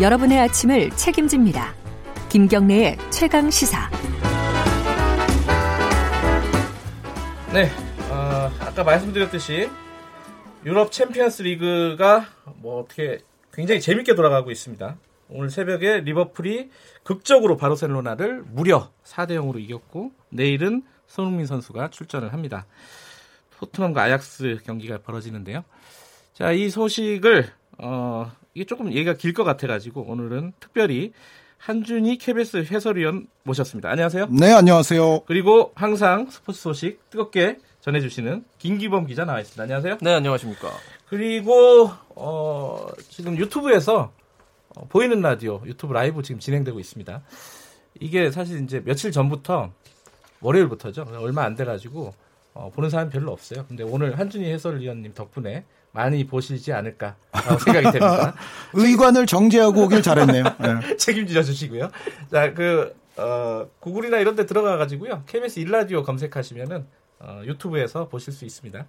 여러분의 아침을 책임집니다. 김경래의 최강 시사. 네, 어, 아까 말씀드렸듯이 유럽 챔피언스 리그가 뭐 어떻게 굉장히 재밌게 돌아가고 있습니다. 오늘 새벽에 리버풀이 극적으로 바르셀로나를 무려 4대 0으로 이겼고 내일은 손흥민 선수가 출전을 합니다. 토트넘과 아약스 경기가 벌어지는데요. 자, 이 소식을 어, 이게 조금 얘기가 길 것 같아가지고 오늘은 특별히 한준희 KBS 해설위원 모셨습니다. 안녕하세요. 네, 안녕하세요. 그리고 항상 스포츠 소식 뜨겁게 전해주시는 김기범 기자 나와 있습니다. 안녕하세요. 네, 안녕하십니까. 그리고 어, 지금 유튜브에서 어, 보이는 라디오 유튜브 라이브 지금 진행되고 있습니다. 이게 사실 이제 며칠 전부터 월요일부터죠. 얼마 안 돼가지고 어, 보는 사람 별로 없어요. 근데 오늘 한준희 해설위원님 덕분에 많이 보시지 않을까라고 생각이 됩니다. 의관을 정제하고 오길 잘했네요. 네. 책임져 주시고요. 자, 그 어, 구글이나 이런 데 들어가 가지고요. KBS 일라디오 검색하시면은 어, 유튜브에서 보실 수 있습니다.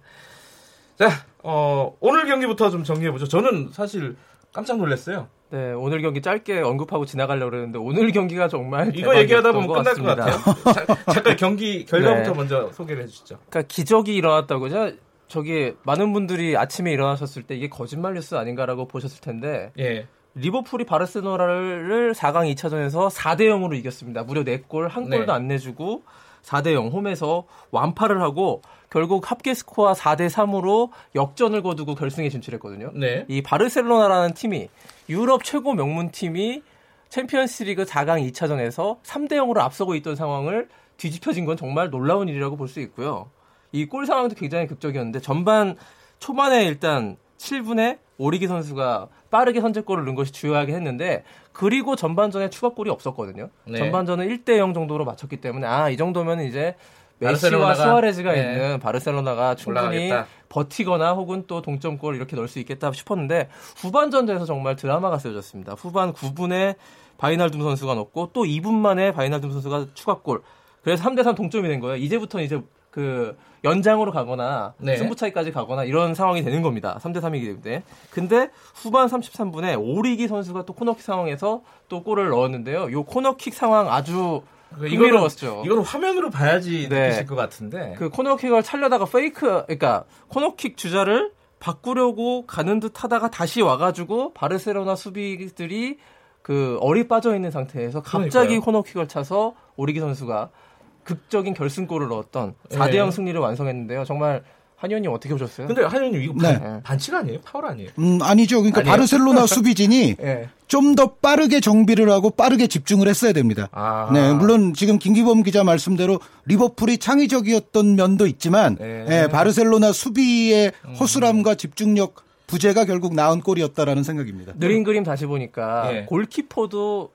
자, 어, 오늘 경기부터 좀 정리해 보죠. 저는 사실 깜짝 놀랐어요. 네, 오늘 경기 짧게 언급하고 지나가려고 그랬는데 오늘 경기가 정말 이거 얘기하다 보면 것 끝날 것 같습니다. 같아요. 자, 잠깐 경기 결과부터 네. 먼저 소개를 해주시죠. 그러니까 기적이 일어났다고요. 저기 많은 분들이 아침에 일어나셨을 때 이게 거짓말 뉴스 아닌가라고 보셨을 텐데 예. 리버풀이 바르셀로나를 4강 2차전에서 4대 0으로 이겼습니다. 무려 4골, 한 네. 골도 안 내주고 4대 0 홈에서 완파를 하고 결국 합계 스코어 4대 3으로 역전을 거두고 결승에 진출했거든요. 네. 이 바르셀로나라는 팀이 유럽 최고 명문 팀이 챔피언스리그 4강 2차전에서 3대 0으로 앞서고 있던 상황을 뒤집혀진 건 정말 놀라운 일이라고 볼 수 있고요. 이 골 상황도 굉장히 극적이었는데 전반 초반에 일단 7분에 오리기 선수가 빠르게 선제골을 넣은 것이 주요하게 했는데 그리고 전반전에 추가골이 없었거든요. 네. 전반전은 1대 0 정도로 맞췄기 때문에 아 이 정도면 이제 메시와 수아레즈가 네. 있는 바르셀로나가 충분히 올라가겠다. 버티거나 혹은 또 동점골 이렇게 넣을 수 있겠다 싶었는데 후반전에서 정말 드라마가 쓰여졌습니다. 후반 9분에 바이날둠 선수가 넣고 또 2분 만에 바이날둠 선수가 추가골. 그래서 3대 3 동점이 된 거예요. 이제부터는 이제 그 연장으로 가거나 네. 승부차기까지 가거나 이런 상황이 되는 겁니다. 3대 3이기 때문에. 근데 후반 33분에 오리기 선수가 또 코너킥 상황에서 또 골을 넣었는데요. 요 코너킥 상황 아주 흥미로웠죠. 이거는 화면으로 봐야지 네. 느끼실 것 같은데. 그 코너킥을 차려다가 페이크, 그러니까 코너킥 주자를 바꾸려고 가는 듯 하다가 다시 와가지고 바르셀로나 수비들이 그 얼이 빠져 있는 상태에서 갑자기 그러니까요. 코너킥을 차서 오리기 선수가 극적인 결승골을 넣었던 4대 0 네. 승리를 완성했는데요. 정말 한 의원님 어떻게 보셨어요? 근데 한현님 이거 네. 반, 반칙 아니에요? 파울 아니에요? 음, 아니죠. 그러니까 아니에요? 바르셀로나 수비진이 예. 좀더 빠르게 정비를 하고 빠르게 집중을 했어야 됩니다. 아. 네, 물론 지금 김기범 기자 말씀대로 리버풀이 창의적이었던 면도 있지만 네. 예, 바르셀로나 수비의 허술함과 집중력 부재가 결국 나은 골이었다라는 생각입니다. 느린 그림 다시 보니까 예. 골키퍼도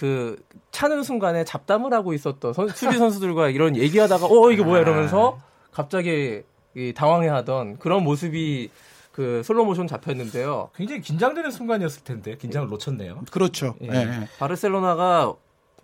그 차는 순간에 잡담을 하고 있었던 선- 수비 선수들과 이런 얘기하다가 어 이게 뭐야 이러면서 갑자기 이 당황해하던 그런 모습이 그 슬로 모션 잡혔는데요. 굉장히 긴장되는 순간이었을 텐데 긴장을 놓쳤네요. 그렇죠. 예. 예, 예. 바르셀로나가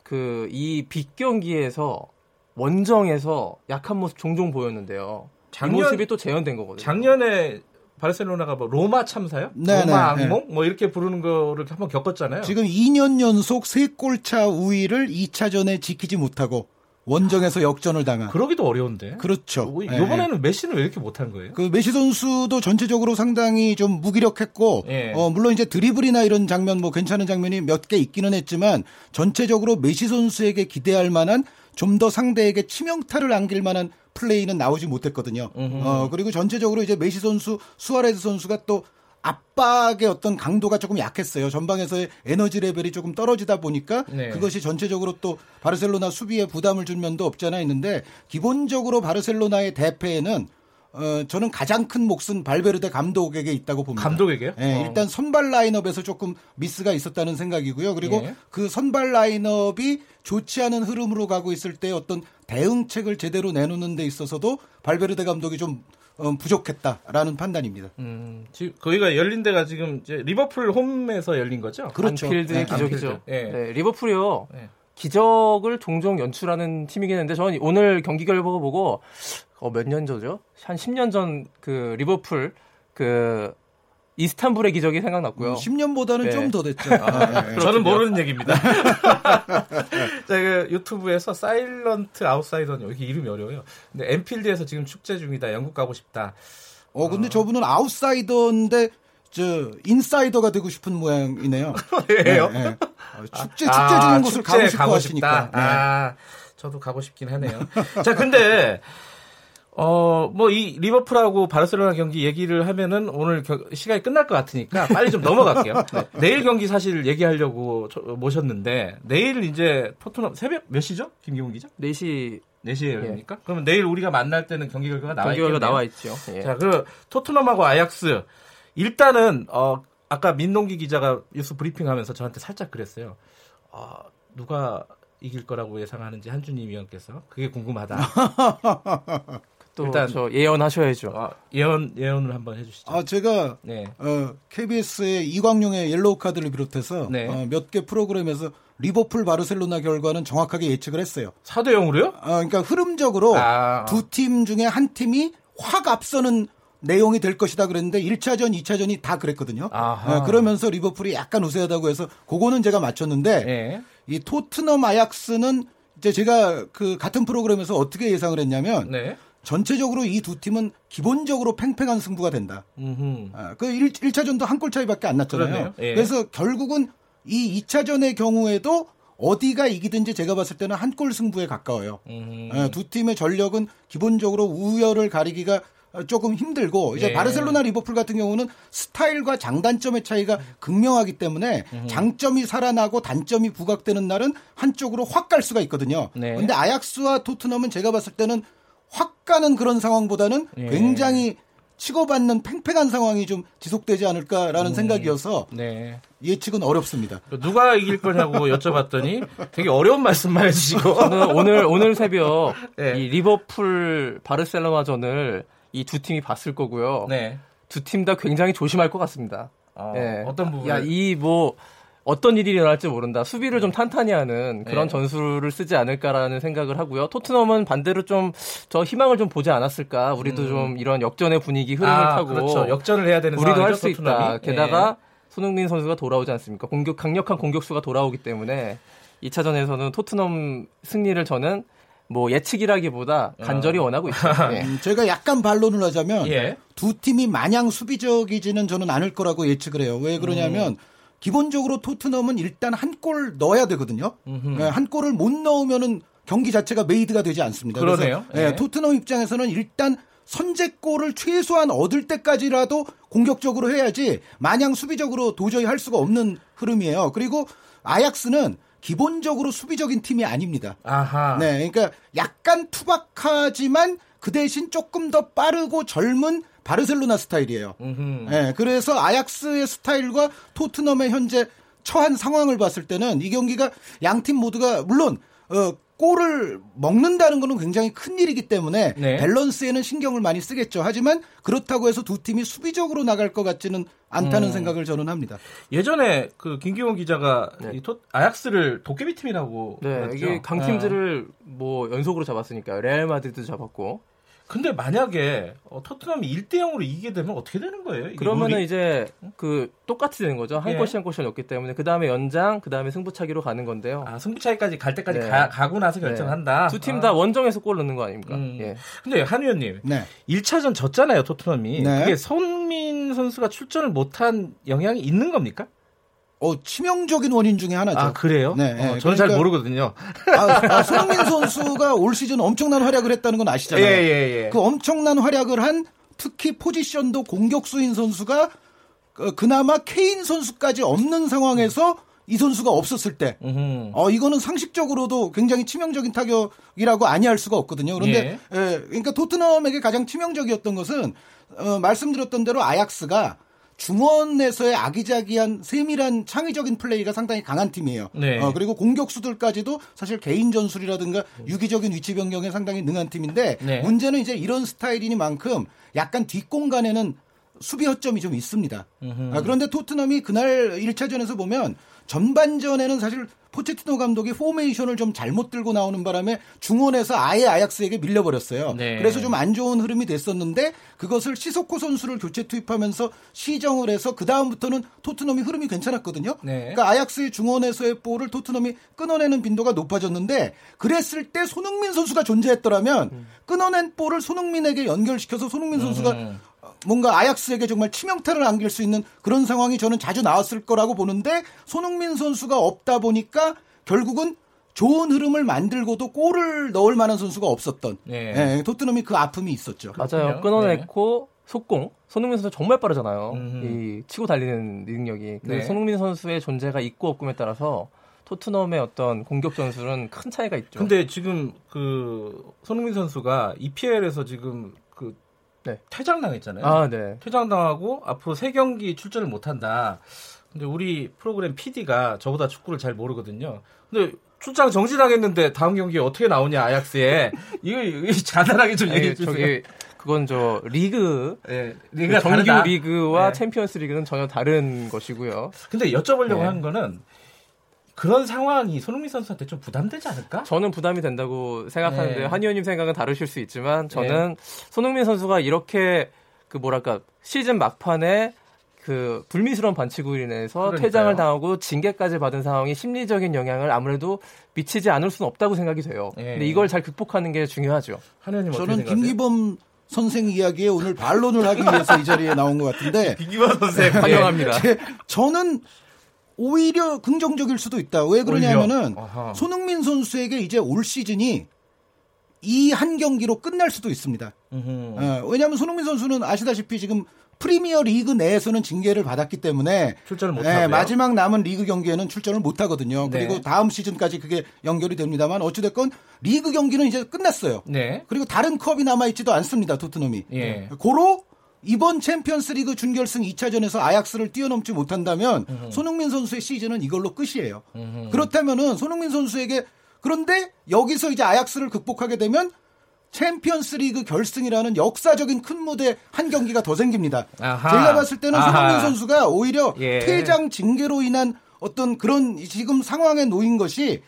그 이 빅 경기에서 원정에서 약한 모습 종종 보였는데요. 작년- 이 모습이 또 재현된 거거든요. 작년에 바르셀로나가 뭐 로마 참사요? 네, 로마 네, 악몽? 뭐 이렇게 부르는 거를 한번 겪었잖아요. 지금 2년 연속 3골차 우위를 2차전에 지키지 못하고 원정에서 역전을 당한. 그러기도 어려운데. 그렇죠. 뭐, 예, 예. 이번에는 메시는 왜 이렇게 못한 거예요? 그 메시 선수도 전체적으로 상당히 좀 무기력했고 예. 어 물론 이제 드리블이나 이런 장면 뭐 괜찮은 장면이 몇 개 있기는 했지만 전체적으로 메시 선수에게 기대할 만한 좀 더 상대에게 치명타를 안길 만한 플레이는 나오지 못했거든요. 어 그리고 전체적으로 이제 메시 선수, 수아레스 선수가 또 압박의 어떤 강도가 조금 약했어요. 전방에서의 에너지 레벨이 조금 떨어지다 보니까 네. 그것이 전체적으로 또 바르셀로나 수비에 부담을 줄 면도 없지 않아 있는데 기본적으로 바르셀로나의 대패에는 어, 저는 가장 큰 몫은 발베르데 감독에게 있다고 봅니다. 감독에게요? 예, 어. 일단 선발 라인업에서 조금 미스가 있었다는 생각이고요. 그리고 예. 그 선발 라인업이 좋지 않은 흐름으로 가고 있을 때 어떤 대응책을 제대로 내놓는 데 있어서도 발베르데 감독이 좀 어, 부족했다라는 판단입니다. 음, 지금 거기가 열린 데가 지금 이제 리버풀 홈에서 열린 거죠? 그렇죠. 안필드의 네, 기적이죠. 안필드. 예. 네, 리버풀이요. 예. 기적을 종종 연출하는 팀이긴 한데 저는 오늘 경기 결과 보고 어, 몇 년 전죠? 한 10년 전 그 리버풀 그 이스탄불의 기적이 생각났고요. 10년보다는 네. 좀더 됐죠. 아, 네. 저는 모르는 얘기입니다. 제가 유튜브에서 Silent Outsider 여기 이름이 어려워요. 근데 엠필드에서 지금 축제 중이다. 영국 가고 싶다. 어, 근데 저분은 아웃사이더인데 저 인사이더가 되고 싶은 모양이네요. 왜요? 네, 네. 어, 축제 축제 아, 주는 곳을 가고 싶어 하시니까. 네. 아, 저도 가고 싶긴 하네요. 자, 근데 어, 뭐 이 리버풀하고 바르셀로나 경기 얘기를 하면은 오늘 겨- 시간이 끝날 것 같으니까 빨리 좀 넘어갈게요. 네. 내일 경기 사실 얘기하려고 저- 모셨는데 내일 이제 토트넘 새벽 몇 시죠? 김기훈 기자? 4시 4시에 열립니까? 그러면 내일 우리가 만날 때는 경기 결과가 나와 경기 결과. 나와 있죠. 예. 자, 그 토트넘하고 아약스 일단은 어 아까 민동기 기자가 뉴스 브리핑하면서 저한테 살짝 그랬어요. 어, 누가 이길 거라고 예상하는지 한준희 위원께서 그게 궁금하다. 또 일단- 저 예언하셔야죠. 어, 예언 예언을 한번 해주시죠. 아, 제가 네. 어, KBS의 이광용의 옐로우 카드를 비롯해서 네. 어, 몇개 프로그램에서 리버풀 바르셀로나 결과는 정확하게 예측을 했어요. 4대 0으로요? 어, 그러니까 흐름적으로 아. 두팀 중에 한 팀이 확 앞서는 내용이 될 것이다 그랬는데 1차전, 2차전이 다 그랬거든요. 아하. 어, 그러면서 리버풀이 약간 우세하다고 해서 그거는 제가 맞췄는데 네. 이 토트넘 아약스는 이제 제가 그 같은 프로그램에서 어떻게 예상을 했냐면 네. 전체적으로 이 두 팀은 기본적으로 팽팽한 승부가 된다. 아, 그 1, 차전도 한 골 차이밖에 안 났잖아요. 예. 그래서 결국은 이 2차전의 경우에도 어디가 이기든지 제가 봤을 때는 한 골 승부에 가까워요. 음. 예, 두 팀의 전력은 기본적으로 우열을 가리기가 조금 힘들고 이제 예. 바르셀로나 리버풀 같은 경우는 스타일과 장단점의 차이가 극명하기 때문에 음. 장점이 살아나고 단점이 부각되는 날은 한쪽으로 확 갈 수가 있거든요. 네. 근데 아약스와 토트넘은 제가 봤을 때는 확 가는 그런 상황보다는 예. 굉장히 치고받는 팽팽한 상황이 좀 지속되지 않을까라는 생각이어서 네. 예측은 어렵습니다. 누가 이길 거냐고 여쭤봤더니 되게 어려운 말씀만 해주시고. 저는 오늘 오늘 새벽 네. 이 리버풀 바르셀로나전을 이 두 팀이 봤을 거고요. 네. 두 팀 다 굉장히 조심할 것 같습니다. 어, 예. 어떤 부분? 야, 이 뭐 어떤 일이 일어날지 모른다. 수비를 좀 탄탄히 하는 그런 네. 전술을 쓰지 않을까라는 생각을 하고요. 토트넘은 반대로 좀 저 희망을 좀 보지 않았을까. 우리도 좀 이런 역전의 분위기 흐름을 음. 아, 타고 그렇죠. 역전을 해야 되는 우리도 할 수 있다. 예. 게다가 손흥민 선수가 돌아오지 않습니까? 공격 강력한 공격수가 돌아오기 때문에 2차전에서는 토트넘 승리를 저는 뭐 예측이라기보다 간절히 원하고 있습니다. 예. 음, 제가 약간 반론을 하자면 예. 두 팀이 마냥 수비적이지는 저는 않을 거라고 예측을 해요. 왜 그러냐면 음. 기본적으로 토트넘은 일단 한 골 넣어야 되거든요. 예, 한 골을 못 넣으면은 경기 자체가 made가 되지 않습니다. 그러네요. 그래서 예, 예. 토트넘 입장에서는 일단 선제골을 최소한 얻을 때까지라도 공격적으로 해야지 마냥 수비적으로 도저히 할 수가 없는 흐름이에요. 그리고 아약스는 기본적으로 수비적인 팀이 아닙니다. 아하. 네, 그러니까 약간 투박하지만 그 대신 조금 더 빠르고 젊은 바르셀로나 스타일이에요. 음흠. 네, 그래서 아약스의 스타일과 토트넘의 현재 처한 상황을 봤을 때는 이 경기가 양 팀 모두가 물론 어, 골을 먹는다는 거는 굉장히 큰 일이기 때문에 네. 밸런스에는 신경을 많이 쓰겠죠. 하지만 그렇다고 해서 두 팀이 수비적으로 나갈 것 같지는 음. 않다는 생각을 저는 합니다. 예전에 그 김기원 기자가 이 토, 아약스를 도깨비 팀이라고 네. 이게 강팀들을 뭐 연속으로 잡았으니까 레알 마드리드 잡았고 근데 만약에 어, 토트넘이 1대 0으로 이기게 되면 어떻게 되는 거예요? 그러면은 룰이? 이제 그 똑같이 되는 거죠. 한 예. 골씩 한 골씩 넣기 때문에 그 다음에 연장, 그 다음에 승부차기로 가는 건데요. 아, 승부차기까지 갈 때까지 네. 가, 고 나서 결정한다. 두팀 아. 다 원정에서 골 넣는 거 아닙니까? 음. 예. 근데 한 위원님, 네. 1차전 졌잖아요, 토트넘이. 네. 그게 손흥민 선수가 출전을 못한 영향이 있는 겁니까? 어, 치명적인 원인 중에 하나죠. 아, 그래요? 네, 어, 네. 저는 잘 그러니까- 모르거든요. 아, 아, 손흥민 선수가 올 시즌 엄청난 활약을 했다는 건 아시잖아요. 예, 예, 예. 그 엄청난 활약을 한 특히 포지션도 공격수인 선수가 그, 그나마 케인 선수까지 없는 상황에서 이 선수가 없었을 때. 어, 이거는 상식적으로도 굉장히 치명적인 타격이라고 아니할 수가 없거든요. 그런데, 예, 그러니까 토트넘에게 가장 치명적이었던 것은, 어, 말씀드렸던 대로 아약스가 중원에서의 아기자기한 세밀한 창의적인 플레이가 상당히 강한 팀이에요. 네. 어, 그리고 공격수들까지도 사실 개인 전술이라든가 유기적인 위치 변경에 상당히 능한 팀인데 네. 문제는 이제 이런 스타일이니만큼 약간 뒷공간에는 수비 허점이 좀 있습니다. 아, 그런데 토트넘이 그날 1차전에서 보면 전반전에는 사실 포체티노 감독이 포메이션을 좀 잘못 들고 나오는 바람에 중원에서 아예 아약스에게 밀려버렸어요. 네. 그래서 좀 안 좋은 흐름이 됐었는데 그것을 시소코 선수를 교체 투입하면서 시정을 해서 그 다음부터는 토트넘이 흐름이 괜찮았거든요. 네. 그러니까 아약스의 중원에서의 볼을 토트넘이 끊어내는 빈도가 높아졌는데 그랬을 때 손흥민 선수가 존재했더라면 음. 끊어낸 볼을 손흥민에게 연결시켜서 손흥민 선수가 음. 뭔가 아약스에게 정말 치명타를 안길 수 있는 그런 상황이 저는 자주 나왔을 거라고 보는데 손흥민 선수가 없다 보니까 결국은 좋은 흐름을 만들고도 골을 넣을 만한 선수가 없었던 네. 예, 토트넘이 그 아픔이 있었죠. 맞아요. 끊어냈고 속공. 손흥민 선수 정말 빠르잖아요. 음흠. 이 치고 달리는 능력이. 그 네. 손흥민 선수의 존재가 있고 없음에 따라서 토트넘의 어떤 공격 전술은 큰 차이가 있죠. 근데 지금 그 손흥민 선수가 EPL에서 지금 그 네. 퇴장당했잖아요. 아, 네. 퇴장당하고 앞으로 세 경기 출전을 못 한다. 근데 우리 프로그램 PD가 저보다 축구를 잘 모르거든요. 근데 출장 정지당했는데 다음 경기에 어떻게 나오냐 아약스에 이거, 이거 간단하게 좀 얘기해 주세요. 저기 그건 저 리그 예, 리그가 정규 다르다. 리그와 네. 챔피언스 리그는 전혀 다른 것이고요. 근데 여쭤보려고 네. 하는 거는 그런 상황이 손흥민 선수한테 좀 부담되지 않을까? 저는 부담이 된다고 생각하는데 네. 한 의원님 생각은 다르실 수 있지만 저는 손흥민 선수가 이렇게 그 뭐랄까 시즌 막판에 그 불미스러운 반칙으로 인해서 그러니까요. 퇴장을 당하고 징계까지 받은 상황이 심리적인 영향을 아무래도 미치지 않을 수는 없다고 생각이 돼요. 예. 근데 이걸 잘 극복하는 게 중요하죠. 어떻게 저는? 김기범 선생 이야기에 오늘 반론을 하기 위해서 이 자리에 나온 것 같은데 김기범 선생 환영합니다. 제- 저는 오히려 긍정적일 수도 있다. 왜 그러냐면은. 손흥민 선수에게 이제 올 시즌이 이 한 경기로 끝날 수도 있습니다. 어, 왜냐하면 손흥민 선수는 아시다시피 지금 프리미어 리그 내에서는 징계를 받았기 때문에 출전을 못 예, 하고요. 마지막 남은 리그 경기에는 출전을 못 하거든요. 네. 그리고 다음 시즌까지 그게 연결이 됩니다만 어찌 됐건 리그 경기는 이제 끝났어요. 네. 그리고 다른 컵이 남아 있지도 않습니다. 토트넘이. 예. 고로 이번 챔피언스리그 준결승 2차전에서 아약스를 뛰어넘지 못한다면 손흥민 선수의 시즌은 이걸로 끝이에요. 그렇다면은 손흥민 선수에게 그런데 여기서 이제 아약스를 극복하게 되면 챔피언스리그 결승이라는 역사적인 큰 무대 한 경기가 더 생깁니다. 아하. 제가 봤을 때는. 손흥민 선수가 오히려 예. 퇴장 징계로 인한 어떤 그런 지금 상황에 놓인 것이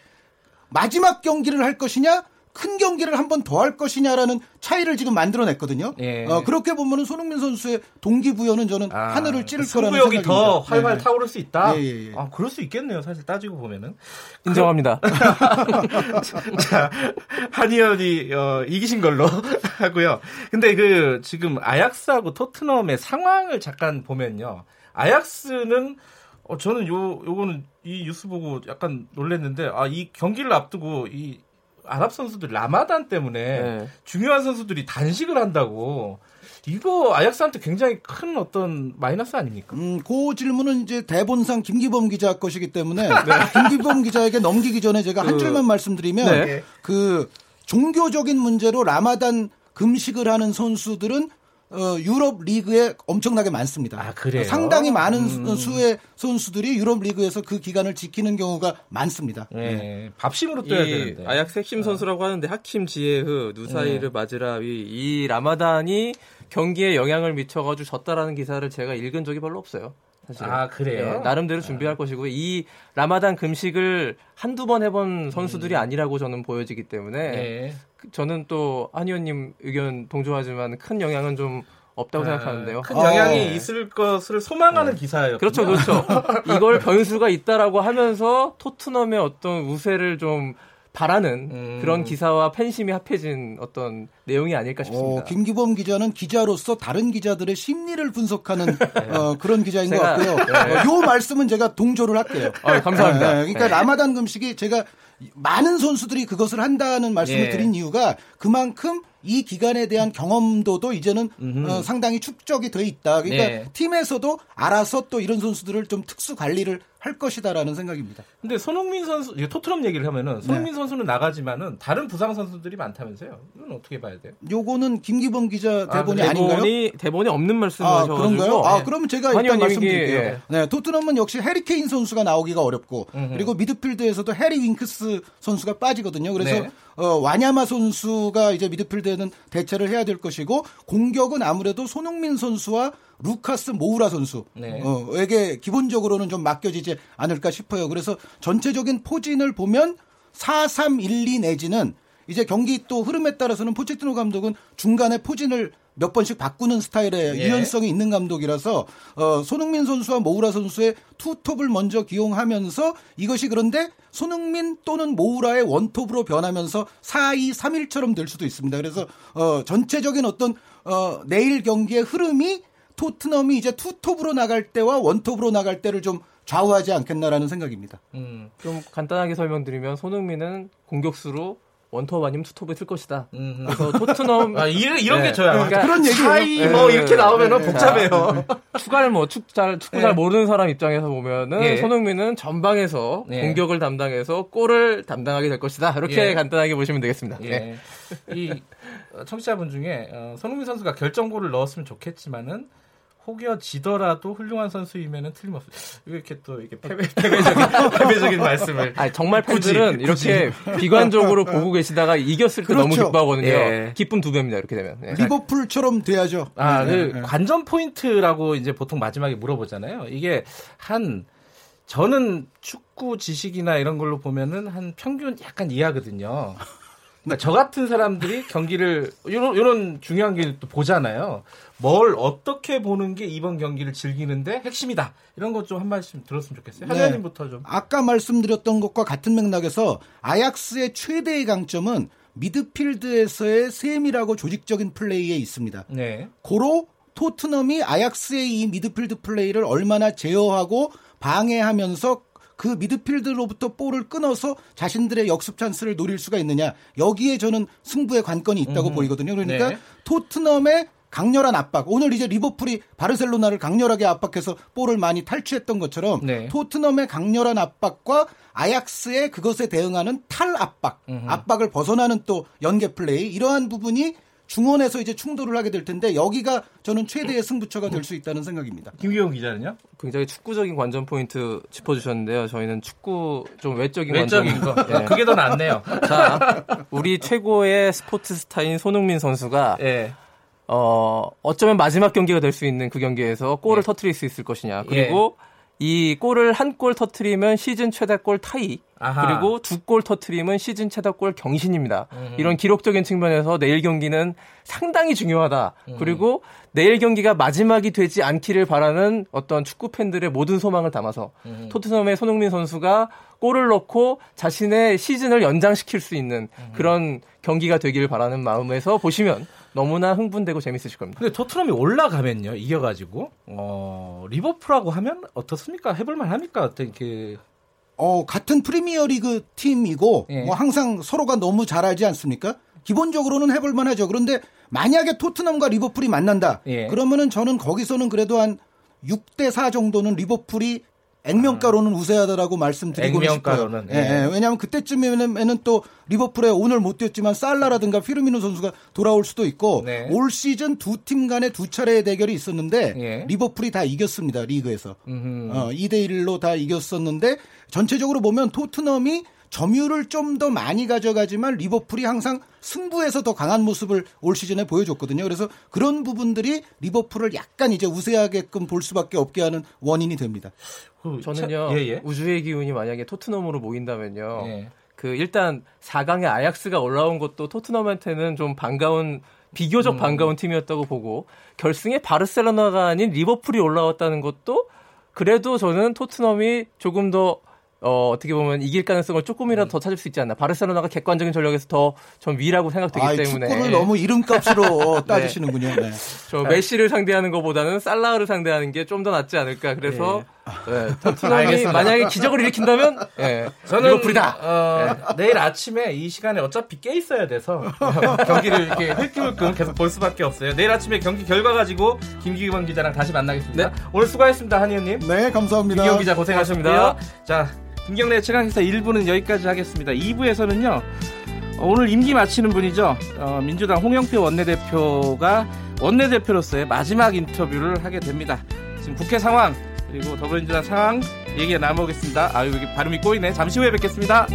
마지막 경기를 할 것이냐 큰 경기를 한 번 더 할 것이냐라는 차이를 지금 만들어냈거든요. 예. 어, 그렇게 보면은 손흥민 선수의 동기부여는 저는 아, 하늘을 찌를 거라는 생각입니다. 더 활발 네. 타오를 수 있다. 예, 예, 예. 아, 그럴 수 있겠네요. 사실 따지고 보면은. 인정합니다. 자, 한의원이 어, 이기신 걸로 하고요. 근데 그 지금 아약스하고 토트넘의 상황을 잠깐 보면요. 아약스는 어, 저는 요 요거는 이 뉴스 보고 약간 놀랐는데 아 이 경기를 앞두고 이 아랍 선수들 라마단 때문에 네. 중요한 선수들이 단식을 한다고 이거 아약스한테 굉장히 큰 어떤 마이너스 아닙니까? 음, 그 질문은 이제 대본상 김기범 기자 것이기 때문에 네. 김기범 기자에게 넘기기 전에 제가 한 줄만 말씀드리면 네. 그 종교적인 문제로 라마단 금식을 하는 선수들은 어, 유럽 리그에 엄청나게 많습니다. 아, 그래요? 상당히 많은 음. 수의 선수들이 유럽 리그에서 그 기간을 지키는 경우가 많습니다. 예, 밥심으로 떠야 이 되는데. 아약스 핵심 선수라고 하는데 하킴 지에흐, 누사이르 네. 마즈라위 이 라마단이 경기에 영향을 미쳐가지고 졌다라는 기사를 제가 읽은 적이 별로 없어요. 사실. 아, 그래요? 예, 나름대로 준비할 것이고 이 라마단 금식을 한두 번 해본 선수들이 아니라고 저는 보여지기 때문에 예. 그- 저는 또 한의원님 의견 동조하지만 큰 영향은 좀 없다고 생각하는데요. 큰 어. 영향이 있을 것을 소망하는 기사예요. 그렇죠, 그렇죠. 이걸 변수가 있다라고 하면서 토트넘의 어떤 우세를 좀 바라는 음. 그런 기사와 팬심이 합해진 어떤 내용이 아닐까 싶습니다. 어, 김기범 기자는 기자로서 다른 기자들의 심리를 분석하는 어, 그런 기자인 것 제가- 같고요. 어, 요 말씀은 제가 동조를 할게요. 아, 감사합니다. 네, 그러니까 라마단 금식이 제가 많은 선수들이 그것을 한다는 말씀을 예. 드린 이유가 그만큼 이 기간에 대한 경험도도 이제는 어, 상당히 축적이 돼 있다. 그러니까 네. 팀에서도 알아서 또 이런 선수들을 좀 특수 관리를 할 것이다라는 생각입니다. 근데 손흥민 선수, 토트넘 얘기를 하면은 손흥민 선수는 나가지만은 다른 부상 선수들이 많다면서요. 이건 어떻게 봐야 돼요? 요거는 김기범 기자 아, 대본이? 아, 닌가요 대본이 대본이 없는 아, 말씀하셔가지고 그런가요? 아, 예. 그러면 제가 일단 형님이, 말씀드릴게요. 예. 네, 토트넘은 역시 해리 케인 선수가 나오기가 어렵고, 그리고 미드필드에서도 해리 윙크스 선수가 빠지거든요. 그래서 네. 어, 와냐마 선수가 이제 미드필드에는 대체를 해야 될 것이고 공격은 아무래도 손흥민 선수와 루카스 모우라 선수에게 네. 기본적으로는 좀 맡겨지지 않을까 싶어요. 그래서 전체적인 포진을 보면 4-3-1-2 내지는 이제 경기 또 흐름에 따라서는 포체티노 감독은 중간에 포진을 몇 번씩 바꾸는 스타일의 예. 유연성이 있는 감독이라서 어, 손흥민 선수와 모우라 선수의 투톱을 먼저 기용하면서 이것이 그런데 손흥민 또는 모우라의 원톱으로 변하면서 4-2-3-1처럼 될 수도 있습니다. 그래서 어, 전체적인 어떤 어, 내일 경기의 흐름이 토트넘이 이제 투톱으로 나갈 때와 원톱으로 나갈 때를 좀 좌우하지 않겠나라는 생각입니다. 음. 좀 간단하게 설명드리면 손흥민은 공격수로 원톱 아니면 투톱에 쓸 것이다. 그래서 토트넘 아, 이런, 이런 네. 게 저야. 그러니까 그런 얘기예요. 사이 네. 뭐 이렇게 나오면은 네. 복잡해요. 축구를 뭐 축, 잘, 축구 잘 모르는 사람 입장에서 보면은 예. 손흥민은 전방에서 예. 공격을 담당해서 골을 담당하게 될 것이다. 이렇게 예. 간단하게 보시면 되겠습니다. 네. 예. 이 어, 청취자분 중에 어, 손흥민 선수가 결정골을 넣었으면 좋겠지만은 혹여 지더라도 훌륭한 선수이면은. 왜 이렇게 또 이게 패배, 패배적인 패배적인 말씀을 아니, 정말 굳이, 팬들은 이렇게 비관적으로 보고 계시다가 이겼을 때 너무 그렇죠. 기뻐하거든요. 예. 기쁨 두 배입니다. 이렇게 되면. 네. 리버풀처럼 돼야죠. 아, 네, 그 네. 관전 포인트라고 이제 보통 마지막에 물어보잖아요. 이게 한 저는 축구 지식이나 이런 걸로 보면은 한 평균 약간 이하거든요. 그러니까 저 같은 사람들이 경기를 요런 요런 중요한 경기를 또 보잖아요. 뭘 어떻게 보는 게 이번 경기를 즐기는데 핵심이다. 이런 것 좀 한 말씀 들었으면 좋겠어요. 네. 하자님부터 좀. 아까 말씀드렸던 것과 같은 맥락에서 아약스의 최대의 강점은 미드필드에서의 세밀하고 조직적인 플레이에 있습니다. 네. 고로 토트넘이 아약스의 이 미드필드 플레이를 얼마나 제어하고 방해하면서 그 미드필드로부터 볼을 끊어서 자신들의 역습 찬스를 노릴 수가 있느냐. 여기에 저는 승부의 관건이 있다고 보이거든요. 그러니까 네. 토트넘의 강렬한 압박. 오늘 이제 리버풀이 바르셀로나를 강렬하게 압박해서 볼을 많이 탈취했던 것처럼 네. 토트넘의 강렬한 압박과 아약스의 그것에 대응하는 탈 압박, 압박을 벗어나는 또 연계 플레이 이러한 부분이 중원에서 이제 충돌을 하게 될 텐데 여기가 저는 최대의 승부처가 될 수 있다는 생각입니다. 김기용 기자는요? 굉장히 축구적인 관전 포인트 짚어주셨는데요. 저희는 축구 좀 외적인 외적인 거. 관점. 예. 그게 더 낫네요. 자, 우리 최고의 스포츠 스타인 손흥민 선수가 예. 어, 어쩌면 마지막 경기가 될 수 있는 그 경기에서 골을 예. 터트릴 수 있을 것이냐. 그리고 이 골을 한 골 터트리면 시즌 최다 골 타이. 아하. 그리고 두 골 터트리면 시즌 최다골 경신입니다. 이런 기록적인 측면에서 내일 경기는 상당히 중요하다. 그리고 내일 경기가 마지막이 되지 않기를 바라는 어떤 축구 팬들의 모든 소망을 담아서 토트넘의 손흥민 선수가 골을 넣고 자신의 시즌을 연장시킬 수 있는 그런 경기가 되기를 바라는 마음에서 보시면 너무나 흥분되고 재밌으실 겁니다. 근데 토트넘이 올라가면요 이겨가지고 어 리버풀하고 하면 어떻습니까? 해볼만 합니까? 어떤 그 어, 같은 프리미어리그 팀이고 예. 뭐 항상 서로가 너무 잘 알지 않습니까? 기본적으로는 해볼 만하죠. 그런데 만약에 토트넘과 리버풀이 만난다. 예. 그러면은 저는 거기서는 그래도 한 6대 4 정도는 리버풀이 액면가로는 우세하다라고 말씀드리고 싶어요. 액면가로는, 예, 예. 예. 왜냐하면 그때쯤에는 또 리버풀에 오늘 못 뛰었지만 살라라든가 피르미노 선수가 돌아올 수도 있고 네. 올 시즌 두 팀 간의 두 차례의 대결이 있었는데 예. 리버풀이 다 이겼습니다 리그에서. 어, 2대 1로 다 이겼었는데 전체적으로 보면 토트넘이 점유율을 좀더 많이 가져가지만 리버풀이 항상 승부에서 더 강한 모습을 올 시즌에 보여줬거든요. 그래서 그런 부분들이 리버풀을 약간 이제 우세하게끔 볼 수밖에 없게 하는 원인이 됩니다. 그 저는요 차- 예, 예. 우주의 기운이 만약에 토트넘으로 모인다면요. 예. 그 일단 4강에 아약스가 올라온 것도 토트넘한테는 좀 반가운 비교적 음. 반가운 팀이었다고 보고 결승에 바르셀로나가 아닌 리버풀이 올라왔다는 것도 그래도 저는 토트넘이 조금 더 어, 어떻게 보면 이길 가능성을 조금이라도 더 찾을 수 있지 않나. 바르셀로나가 객관적인 전력에서 더좀 위라고 생각되기 아, 때문에. 축구를 너무 이름값으로 따지시는군요. 네. 저 메시를 상대하는 것보다는 살라흐를 상대하는 게 좀 더 낫지 않을까. 그래서 네, 토트넘이 알겠습니다. 만약에 기적을 일으킨다면 예, 저는 리버풀이다. 어, 내일 아침에 이 시간에 어차피 깨 있어야 돼서 경기를 이렇게 흘끔흘끔 계속 볼 수밖에 없어요. 내일 아침에 경기 결과 가지고 김기범 기자랑 다시 만나겠습니다. 오늘 수고하셨습니다, 한 의원님. 네, 감사합니다. 김기영 기자 고생하셨고요. 고맙습니다. 자, 김경래 최강기사 1부는 여기까지 하겠습니다. 2부에서는요. 오늘 임기 마치는 분이죠. 어, 민주당 홍영표 원내대표가 원내대표로서의 마지막 인터뷰를 하게 됩니다. 지금 국회 상황 그리고 더불어민주당 상황 얘기 나눠보겠습니다. 아유 여기 발음이 꼬이네. 잠시 후에 뵙겠습니다.